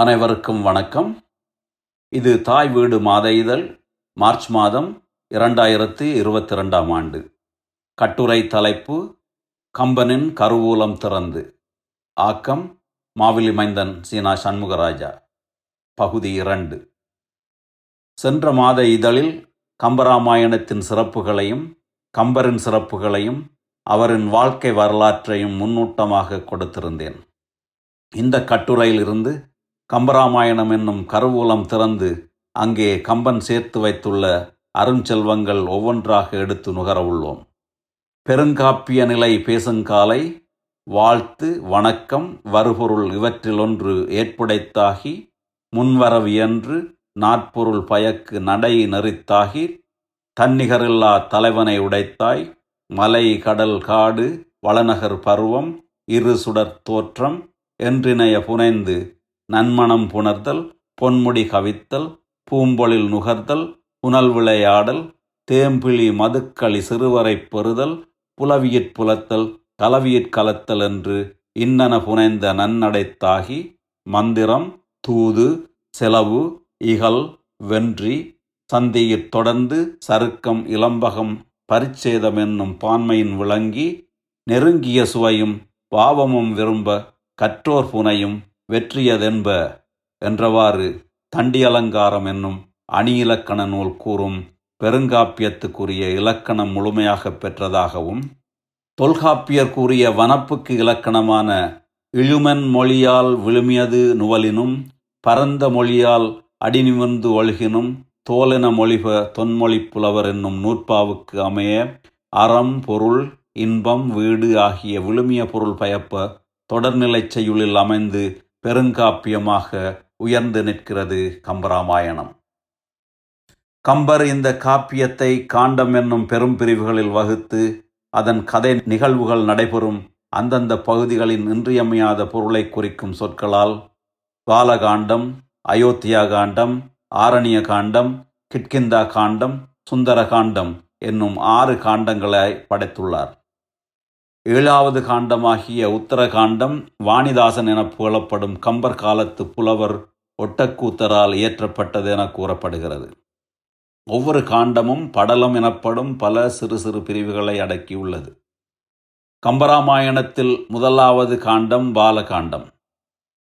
அனைவருக்கும் வணக்கம். இது தாய் வீடு மாத இதழ் மார்ச் மாதம் இரண்டாயிரத்தி இருபத்தி ரெண்டாம் ஆண்டு. கட்டுரை தலைப்பு கம்பனின் கருவூலம் திறந்து. ஆக்கம் மாவிலி மைந்தன் சீனா சண்முகராஜா. பகுதி இரண்டு. சென்ற மாத இதழில் கம்பராமாயணத்தின் சிறப்புகளையும் கம்பரின் சிறப்புகளையும் அவரின் வாழ்க்கை வரலாற்றையும் முன்னூட்டமாக கொடுத்திருந்தேன். இந்த கட்டுரையிலிருந்து கம்பராமாயணம் என்னும் கருவூலம் திறந்து அங்கே கம்பன் சேர்த்து வைத்துள்ள அருஞ்செல்வங்கள் ஒவ்வொன்றாக எடுத்து நுகரவுள்ளோம் பெருங்காப்பிய நிலை பேசுங்காலை வாழ்த்து வணக்கம் வருபொருள் இவற்றிலொன்று ஏற்புடைத்தாகி முன்வரவியன்று நாற்பொருள் பயக்கு நடை நெறித்தாகி தன்னிகரில்லா தலைவனை உடைத்தாய் மலை கடல் காடு வளநகர் பருவம் இரு சுடர் தோற்றம் என்றினைய புனைந்து நன்மணம் புணர்தல் பொன்முடி கவித்தல் பூம்பொழில் நுகர்தல் புனல் விளையாடல் தேம்பிழி மதுக்களி சிறுவரைப் பெறுதல் புலவியிற் புலத்தல் கலவியிற் கலத்தல் என்று இன்னன புனைந்த நன்னடைத்தாகி மந்திரம் தூது செலவு இகல் வென்றி சந்தியிற் தொடர்ந்து சருக்கம் இளம்பகம் பரிச்சேதம் என்னும் பான்மையின் விளங்கி நெருங்கிய சுவையும் பாவமும் விரும்ப கற்றோர் புனையும் வெற்றியதென்ப என்றவாறு தண்டி அலங்காரம் என்னும் அணி இலக்கண நூல் கூறும் பெருங்காப்பியத்துக்குரிய இலக்கணம் முழுமையாக பெற்றதாகவும் தொல்காப்பியர் கூறிய வனப்புக்கு இலக்கணமான இழுமன் மொழியால் விழுமியது நுவலினும் பரந்த மொழியால் அடிநிமிர்ந்து ஒழுகினும் தோலென மொழிப தொன்மொழி புலவர் என்னும் நூற்பாவுக்கு அமைய அறம் பொருள் இன்பம் வீடு ஆகிய விழுமிய பொருள் பயப்ப தொடர்நிலைச் செய்யுளில் அமைந்து பெருங்காப்பியமாக உயர்ந்து நிற்கிறது கம்பராமாயணம். கம்பர் இந்த காப்பியத்தை காண்டம் என்னும் பெரும் பிரிவுகளில் வகுத்து அதன் கதை நிகழ்வுகள் நடைபெறும் அந்தந்த பகுதிகளின் இன்றியமையாத பொருளை குறிக்கும் சொற்களால் பாலகாண்டம் அயோத்தியா காண்டம் ஆரணிய காண்டம் கிட்கிந்தா காண்டம் சுந்தர காண்டம் என்னும் ஆறு காண்டங்களை படைத்துள்ளார். ஏழாவது காண்டமாகிய உத்தரகாண்டம் வாணிதாசன் என புகழப்படும் கம்பர் காலத்து புலவர் ஒட்டக்கூத்தரால் இயற்றப்பட்டது என கூறப்படுகிறது. ஒவ்வொரு காண்டமும் படலம் எனப்படும் பல சிறு சிறு பிரிவுகளை அடக்கியுள்ளது. கம்பராமாயணத்தில் முதலாவது காண்டம் பாலகாண்டம்.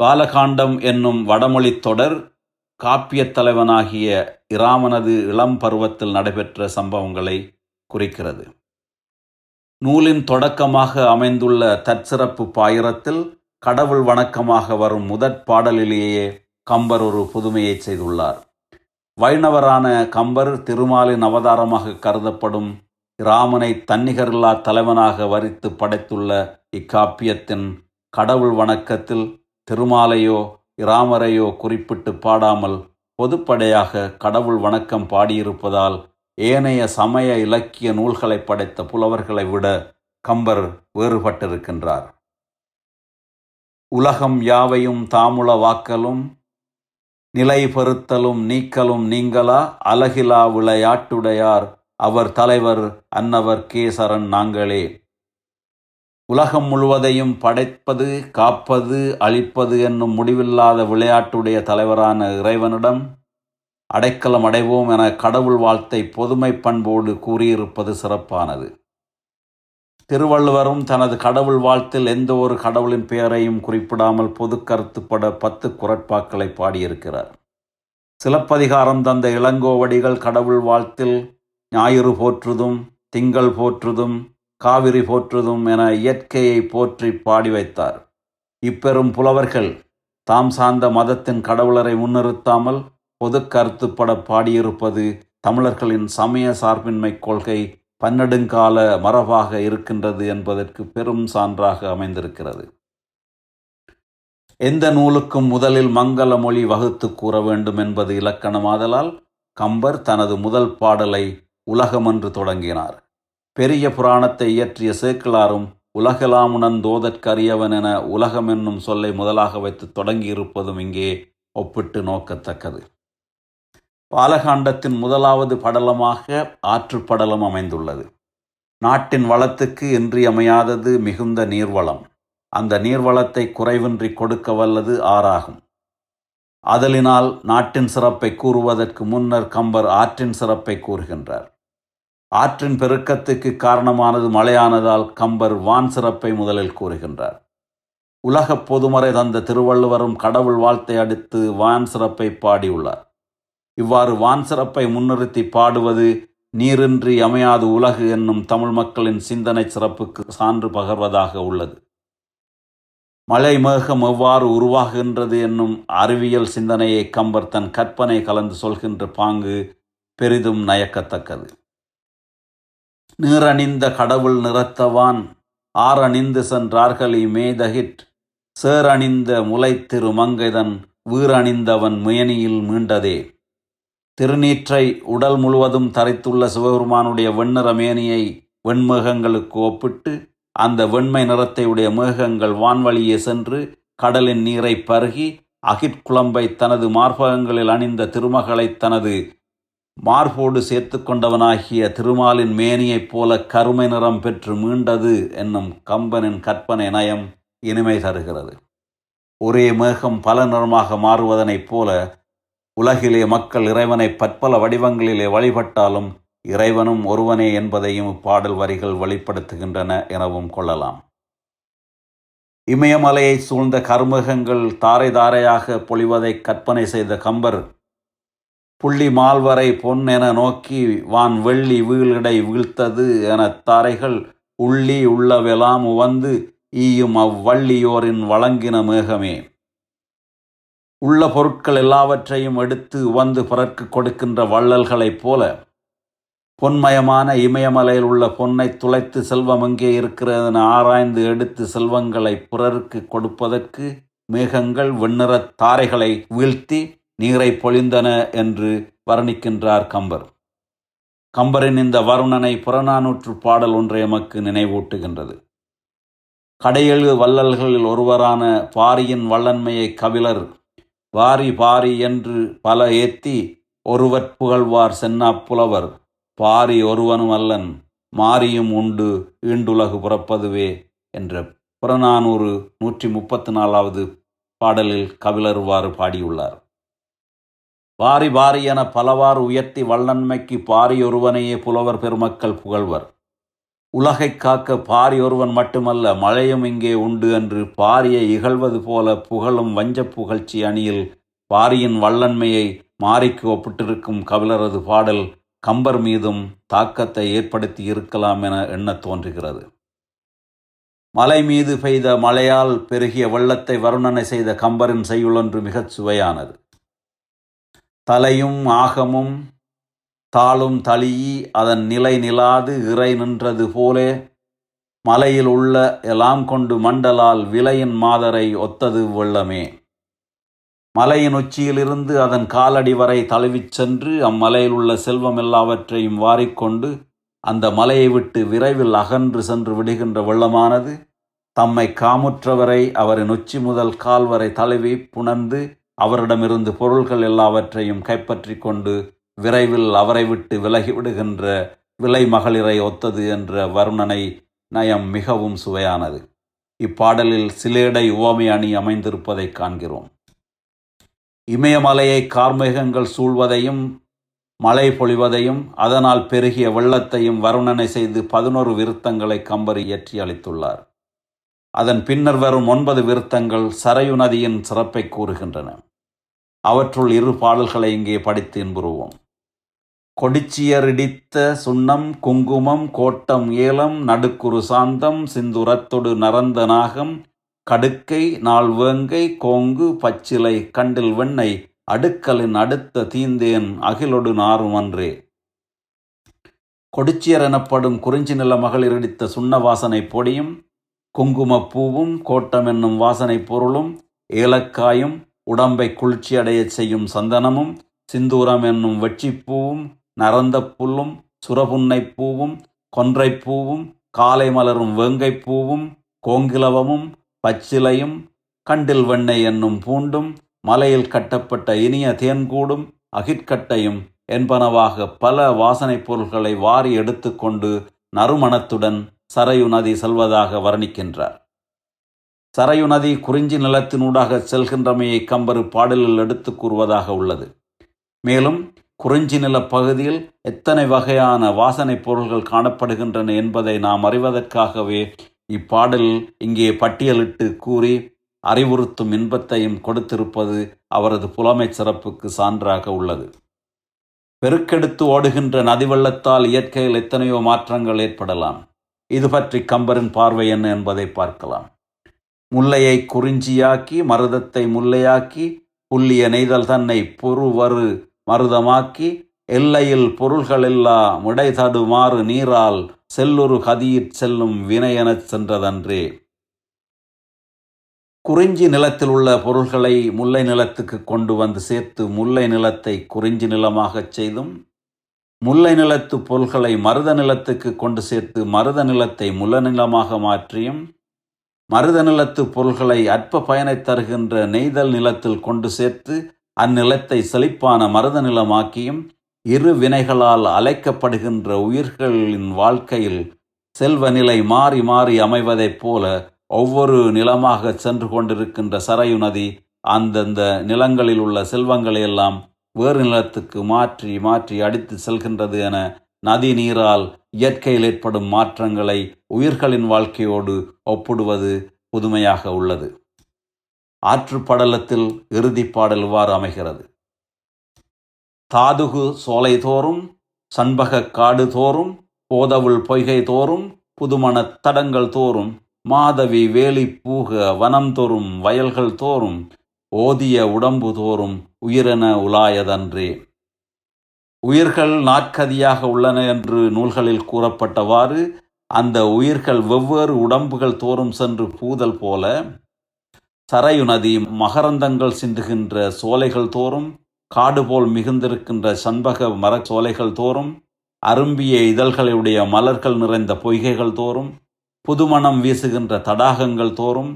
பாலகாண்டம் என்னும் வடமொழித் தொடர் காப்பியத் தலைவனாகிய இராமனது இளம் பருவத்தில் நடைபெற்ற சம்பவங்களை குறிக்கிறது. நூலின் தொடக்கமாக அமைந்துள்ள தற்சிறப்பு பாயிரத்தில் கடவுள் வணக்கமாக வரும் முதற் பாடலிலேயே கம்பர் ஒரு புதுமையை செய்துள்ளார். வைணவரான கம்பர் திருமாலின் அவதாரமாக கருதப்படும் இராமனை தன்னிகரில்லா தலைவனாக வரித்து படைத்துள்ள இக்காப்பியத்தின் கடவுள் வணக்கத்தில் திருமாலையோ இராமரையோ குறிப்பிட்டு பாடாமல் பொதுப்படையாக கடவுள் வணக்கம் பாடியிருப்பதால் ஏனைய சமய இலக்கிய நூல்களை படைத்த புலவர்களை விட கம்பர் வேறுபட்டிருக்கின்றார். உலகம் யாவையும் தாமுள வாக்கலும் நிலை பெறுத்தலும் நீக்கலும் நீங்களா? அலகிலா விளையாட்டுடையார் அவர் தலைவர் அன்னவர் கேசரன் நாங்களே. உலகம் முழுவதையும் படைப்பது காப்பது அழிப்பது என்னும் முடிவில்லாத விளையாட்டுடைய தலைவரான இறைவனிடம் அடைக்கலம் அடைவோம் என கடவுள் வாழ்த்தை பொதுமை பண்போடு கூறியிருப்பது சிறப்பானது. திருவள்ளுவரும் தனது கடவுள் வாழ்த்தில் எந்த ஒரு கடவுளின் பெயரையும் குறிப்பிடாமல் பொது கருத்துப்பட பத்து குரட்பாக்களை பாடியிருக்கிறார். சிலப்பதிகாரம் தந்த இளங்கோவடிகள் கடவுள் வாழ்த்தில் ஞாயிறு போற்றுதும் திங்கள் போற்றுதும் காவிரி போற்றுதும் என இயற்கையை போற்றி பாடி வைத்தார். இப்பெரும் புலவர்கள் தாம் சார்ந்த மதத்தின் கடவுளரை முன்னிறுத்தாமல் பொது கருத்துப்பட பாடியிருப்பது தமிழர்களின் சமய சார்பின்மை கொள்கை பன்னெடுங்கால மரபாக இருக்கின்றது என்பதற்கு பெரும் சான்றாக அமைந்திருக்கிறது. எந்த நூலுக்கும் முதலில் மங்கள மொழி வகுத்து கூற வேண்டும் என்பது இலக்கணமாதலால் கம்பர் தனது முதல் பாடலை உலகமென்று தொடங்கினார். பெரிய புராணத்தை இயற்றிய சேக்கிழாரும் உலகலாமுனன் தோதற்கரியவன் என உலகம் என்னும் சொல்லை முதலாக வைத்து தொடங்கியிருப்பதும் இங்கே ஒப்பிட்டு நோக்கத்தக்கது. பாலகாண்டத்தின் முதலாவது படலமாக ஆற்று படலம் அமைந்துள்ளது. நாட்டின் வளத்துக்கு இன்றியமையாதது மிகுந்த நீர்வளம். அந்த நீர்வளத்தை குறைவின்றி கொடுக்க வல்லது ஆறாகும். அதலினால் நாட்டின் சிறப்பை கூறுவதற்கு முன்னர் கம்பர் ஆற்றின் சிறப்பை கூறுகின்றார். ஆற்றின் பெருக்கத்துக்கு காரணமானது மழையானதால் கம்பர் வான் சிறப்பை முதலில் கூறுகின்றார். உலகப் பொதுமறை தந்த திருவள்ளுவரும் கடவுள் வாழ்த்தை அடுத்து வான் சிறப்பை பாடியுள்ளார். இவ்வாறு வான் சிறப்பை முன்னிறுத்தி பாடுவது நீரின்றி அமையாது உலகு என்னும் தமிழ் மக்களின் சிந்தனை சிறப்புக்கு சான்று பகர்வதாக உள்ளது. மழை மேகம் எவ்வாறு உருவாகின்றது என்னும் அறிவியல் சிந்தனையை கம்பர் தன் கற்பனை கலந்து சொல்கின்ற பாங்கு பெரிதும் நயக்கத்தக்கது. நீரணிந்த கடவுள் நிறத்தவான் ஆரணிந்து சென்றார்கள் மேதகிட் சேரணிந்த முளைத்திரு மங்கைதன் வீரணிந்தவன் முயனியில் மீண்டதே. திருநீற்றை உடல் முழுவதும் தரைத்துள்ள சிவபெருமானுடைய வெண்ணிற மேனியை வெண்மேகங்களுக்கு ஒப்பிட்டு அந்த வெண்மை நிறத்தை உடைய மேகங்கள் வான்வழியே சென்று கடலின் நீரை பருகி அகிற்குழம்பை தனது மார்பகங்களில் அணிந்த திருமகளை தனது மார்போடு சேர்த்து கொண்டவனாகிய திருமாலின் மேனியைப் போல கருமை நிறம் பெற்று மீண்டது என்னும் கம்பனின் கற்பனை நயம் இனிமை தருகிறது. ஒரே மேகம் பல நிறமாக மாறுவதனைப் போல உலகிலே மக்கள் இறைவனை பற்பல வடிவங்களிலே வழிபட்டாலும் இறைவனும் ஒருவனே என்பதையும் இப்பாடல் வரிகள் வெளிப்படுத்துகின்றன எனவும் கொள்ளலாம். இமயமலையை சூழ்ந்த கருமகங்கள் தாரை தாரையாக பொழிவதை கற்பனை செய்த கம்பர் புள்ளி மால்வரை பொன் என நோக்கி வான் வெள்ளி வீழிடை வீழ்த்தது என தாரைகள் உள்ளி உள்ளவெலாம் உவந்து ஈயும் அவ்வள்ளியோரின் வழங்கின மேகமே. உள்ள பொருட்கள் எல்லாவற்றையும் எடுத்து வந்து பிறர்க்கு கொடுக்கின்ற வள்ளல்களைப் போல பொன்மயமான இமயமலையில் உள்ள பொன்னை துளைத்து செல்வம் எங்கே இருக்கிறது ஆராய்ந்து எடுத்து செல்வங்களை பிறருக்கு கொடுப்பதற்கு மேகங்கள் வெண்ணிற தாரைகளை வீழ்த்தி நீரை பொழிந்தன என்று வர்ணிக்கின்றார் கம்பர். கம்பரின் இந்த வருணனை புறநானூற்று பாடல் ஒன்றை எமக்கு நினைவூட்டுகின்றது. கடையெழு வள்ளல்களில் ஒருவரான பாரியின் வல்லன்மையை கபிலர் வாரி பாரி என்று பல ஏத்தி ஒருவர் புகழ்வார் சென்னா புலவர். பாரி ஒருவனும் அல்லன் மாரியும் உண்டு ஈண்டுலகு புறப்பதுவே என்ற. புறநானூறு நூற்றி முப்பத்தி நாலாவது பாடலில் கவிழருவாறு பாடியுள்ளார். பாரி பாரி என பலவாறு உயர்த்தி வல்லன்மைக்கு பாரி ஒருவனையே புலவர் பெருமக்கள் புகழ்வர். உலகைக் காக்க பாரி ஒருவன் மட்டுமல்ல மழையும் இங்கே உண்டு என்று பாரியை இகழ்வது போல புகழும் வஞ்ச புகழ்ச்சி அணியில் பாரியின் வல்லன்மையை மாரிக்கு ஒப்பிட்டிருக்கும் கபிலரது பாடல் கம்பர் மீதும் தாக்கத்தை ஏற்படுத்தி இருக்கலாம் என எண்ணத் தோன்றுகிறது. மலை மீது பெய்த மழையால் பெருகிய வெள்ளத்தை வருணனை செய்த கம்பரின் செய்யுளொன்று மிகச் சுவையானது. தலையும் ஆகமும் தாளும் தளியி அதன் நிலை நிலாது இறை நின்றது போலே. மலையில் உள்ள எல்லாம் கொண்டு மண்டலால் விலையின் மாதரை ஒத்தது வெள்ளமே. மலையின் உச்சியிலிருந்து அதன் காலடி வரை தழுவிச் சென்று அம்மலையில் உள்ள செல்வம் எல்லாவற்றையும் வாரிக்கொண்டு அந்த மலையை விட்டு விரைவில் அகன்று சென்று விடுகின்ற வெள்ளமானது தம்மை காமுற்றவரை அவரின் உச்சி முதல் கால் வரை தழுவி புணர்ந்து அவரிடமிருந்து பொருள்கள் எல்லாவற்றையும் கைப்பற்றி கொண்டு விரைவில் அவரை விட்டு விலகி விடுகின்ற விலை மகளிரை ஒத்தது என்ற வர்ணனை நயம் மிகவும் சுவையானது. இப்பாடலில் சிலேடை உவமை அணி அமைந்திருப்பதை காண்கிறோம். இமயமலையை கார்மேகங்கள் சூழ்வதையும் மழை பொழிவதையும் அதனால் பெருகிய வெள்ளத்தையும் வருணனை செய்து பதினோரு விருத்தங்களை கம்பர் இயற்றி அளித்துள்ளார். அதன் பின்னர் வரும் ஒன்பது விருத்தங்கள் சரையு நதியின் சிறப்பை கூறுகின்றன. அவற்றுள் இரு பாடல்களை இங்கே படித்து இன்புறுவோம். கொடிச்சியரிடித்த சுண்ணம் குங்குமம் கோட்டம் ஏலம் நடுக்குரு சாந்தம் சிந்துரத்தொடு நரந்த நாகம் கடுக்கை நாள் வேங்கை கோங்கு பச்சிலை கண்டில் வெண்ணை அடுக்கலின் அடுத்த தீந்தேன் அகிலொடு நாரும் அன்றே. கொடிச்சியர் எனப்படும் குறிஞ்சி நில மகளிரிடித்த சுண்ண வாசனை பொடியும் குங்குமப் பூவும் கோட்டம் என்னும் வாசனை பொருளும் ஏலக்காயும் உடம்பை குளிர்ச்சியடையச் செய்யும் சந்தனமும் சிந்தூரம் என்னும் வெட்சிப்பூவும் நரந்த புல்லும் சுரபுன்னைப் பூவும் கொன்றைப்பூவும் காலை மலரும் வேங்கைப்பூவும் கோங்கிலவமும் பச்சிலையும் கண்டில் வெண்ணெய் என்னும் பூண்டும் மலையில் கட்டப்பட்ட இனிய தேன்கூடும் அகிற்கட்டையும் என்பனவாக பல வாசனைப் பொருள்களை வாரி எடுத்துக்கொண்டு நறுமணத்துடன் சரையு நதி செல்வதாக வர்ணிக்கின்றார். சரையு நதி குறிஞ்சி நிலத்தினூடாக செல்கின்றமையை கம்பரு பாடலில் எடுத்து கூறுவதாக உள்ளது. மேலும் குறிஞ்சி நில பகுதியில் எத்தனை வகையான வாசனைப் பொருள்கள் காணப்படுகின்றன என்பதை நாம் அறிவதற்காகவே இப்பாடலில் இங்கே பட்டியலிட்டு கூறி அறிவுறுத்தும் இன்பத்தையும் கொடுத்திருப்பது அவரது புலமை சிறப்புக்கு சான்றாக உள்ளது. பெருக்கெடுத்து ஓடுகின்ற நதிவெள்ளத்தால் இயற்கையில் எத்தனையோ மாற்றங்கள் ஏற்படலாம். இது பற்றி கம்பரின் பார்வை என்ன என்பதை பார்க்கலாம். முல்லையை குறிஞ்சியாக்கி மருதத்தை முல்லையாக்கி புள்ளிய நெய்தல் தன்னை பொறுவரு மருதமாக்கி எல்லையில் பொருள்களெல்லாம் முடைதடுமாறு நீரால் செல்லுரு கதியிற் செல்லும் வினையெனச் சென்றதன்றே. குறிஞ்சி நிலத்தில் உள்ள பொருள்களை முல்லை நிலத்துக்கு கொண்டு வந்து சேர்த்து முல்லை நிலத்தை குறிஞ்சி நிலமாகச் செய்தும் முல்லை நிலத்து பொருள்களை மருத நிலத்துக்கு கொண்டு சேர்த்து மருத நிலத்தை முல்ல நிலமாக மாற்றியும் மருத நிலத்து பொருள்களை அற்ப பயனை தருகின்ற நெய்தல் நிலத்தில் கொண்டு சேர்த்து அந்நிலத்தை செழிப்பான மருத நிலமாக்கியும் இரு வினைகளால் அலைக்கப்படுகின்ற உயிர்களின் வாழ்க்கையில் செல்வ நிலை மாறி மாறி அமைவதைப் போல ஒவ்வொரு நிலமாக சென்று கொண்டிருக்கின்ற சரையு நதி அந்தந்த நிலங்களில் உள்ள செல்வங்களை எல்லாம் வேறு நிலத்துக்கு மாற்றி மாற்றி அடித்து செல்கின்றது என நதி நீரால் இயற்கையில் ஏற்படும் மாற்றங்களை உயிர்களின் வாழ்க்கையோடு ஒப்பிடுவது புதுமையாக உள்ளது. ஆற்று படலத்தில் இறுதி பாடல் இவ்வாறு அமைகிறது. தாதுகு சோலை தோறும் சண்பக காடு தோறும் போதவுள் பொய்கை தோறும் புதுமணத் தடங்கள் தோறும் மாதவி வேலி பூக வனம் தோறும் வயல்கள் தோறும் ஓதிய உடம்பு தோறும் உயிரென உலாயதன்றே. உயிர்கள் நாற்கதியாக உள்ளன என்று நூல்களில் கூறப்பட்டவாறு அந்த உயிர்கள் வெவ்வேறு உடம்புகள் தோறும் சென்று பூதல் போல சரையு நதி மகரந்தங்கள் சிந்துகின்ற சோலைகள் தோறும் காடு போல் மிகுந்திருக்கின்ற சண்பக மர சோலைகள் தோறும் அரும்பிய இதழ்களுடைய மலர்கள் நிறைந்த பொய்கைகள் தோறும் புதுமணம் வீசுகின்ற தடாகங்கள் தோறும்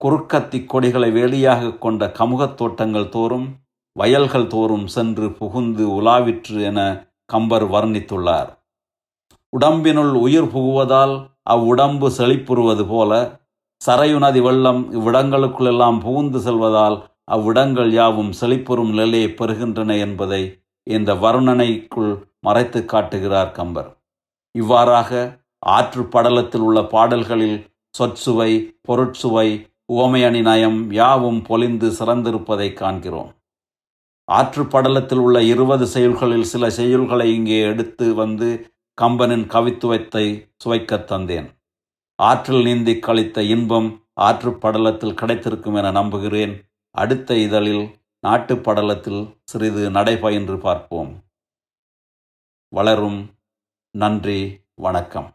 குறுக்கத்தி கொடிகளை வேலியாக கொண்ட கமுகத் தோட்டங்கள் தோறும் வயல்கள் தோறும் சென்று புகுந்து உலாவிற்று என கம்பர் வர்ணித்துள்ளார். உடம்பினுள் உயிர் புகுவதால் அவ்வுடம்பு செழிப்புறுவது போல சரையு நதி வெள்ளம் இவ்விடங்களுக்குள்ளெல்லாம் புகுந்து செல்வதால் அவ்விடங்கள் யாவும் செழிப்புறும் நிலையை பெறுகின்றன என்பதை இந்த வர்ணனைக்குள் மறைத்து காட்டுகிறார் கம்பர். இவ்வாறாக ஆற்று படலத்தில் உள்ள பாடல்களில் சொற்சுவை பொருட்சுவை உவமையணி நயம் யாவும் பொலிந்து சிறந்திருப்பதை காண்கிறோம். ஆற்று படலத்தில் உள்ள இருபது செயல்களில் சில செயல்களை இங்கே எடுத்து வந்து கம்பனின் கவித்துவத்தை சுவைக்கத் தந்தேன். ஆற்றில் நீந்தி கழித்த இன்பம் ஆற்று படலத்தில் கிடைத்திருக்கும் என நம்புகிறேன். அடுத்த இதழில் நாட்டுப்படலத்தில் சிறிது நடைபயின்று பார்ப்போம். வளரும் நன்றி வணக்கம்.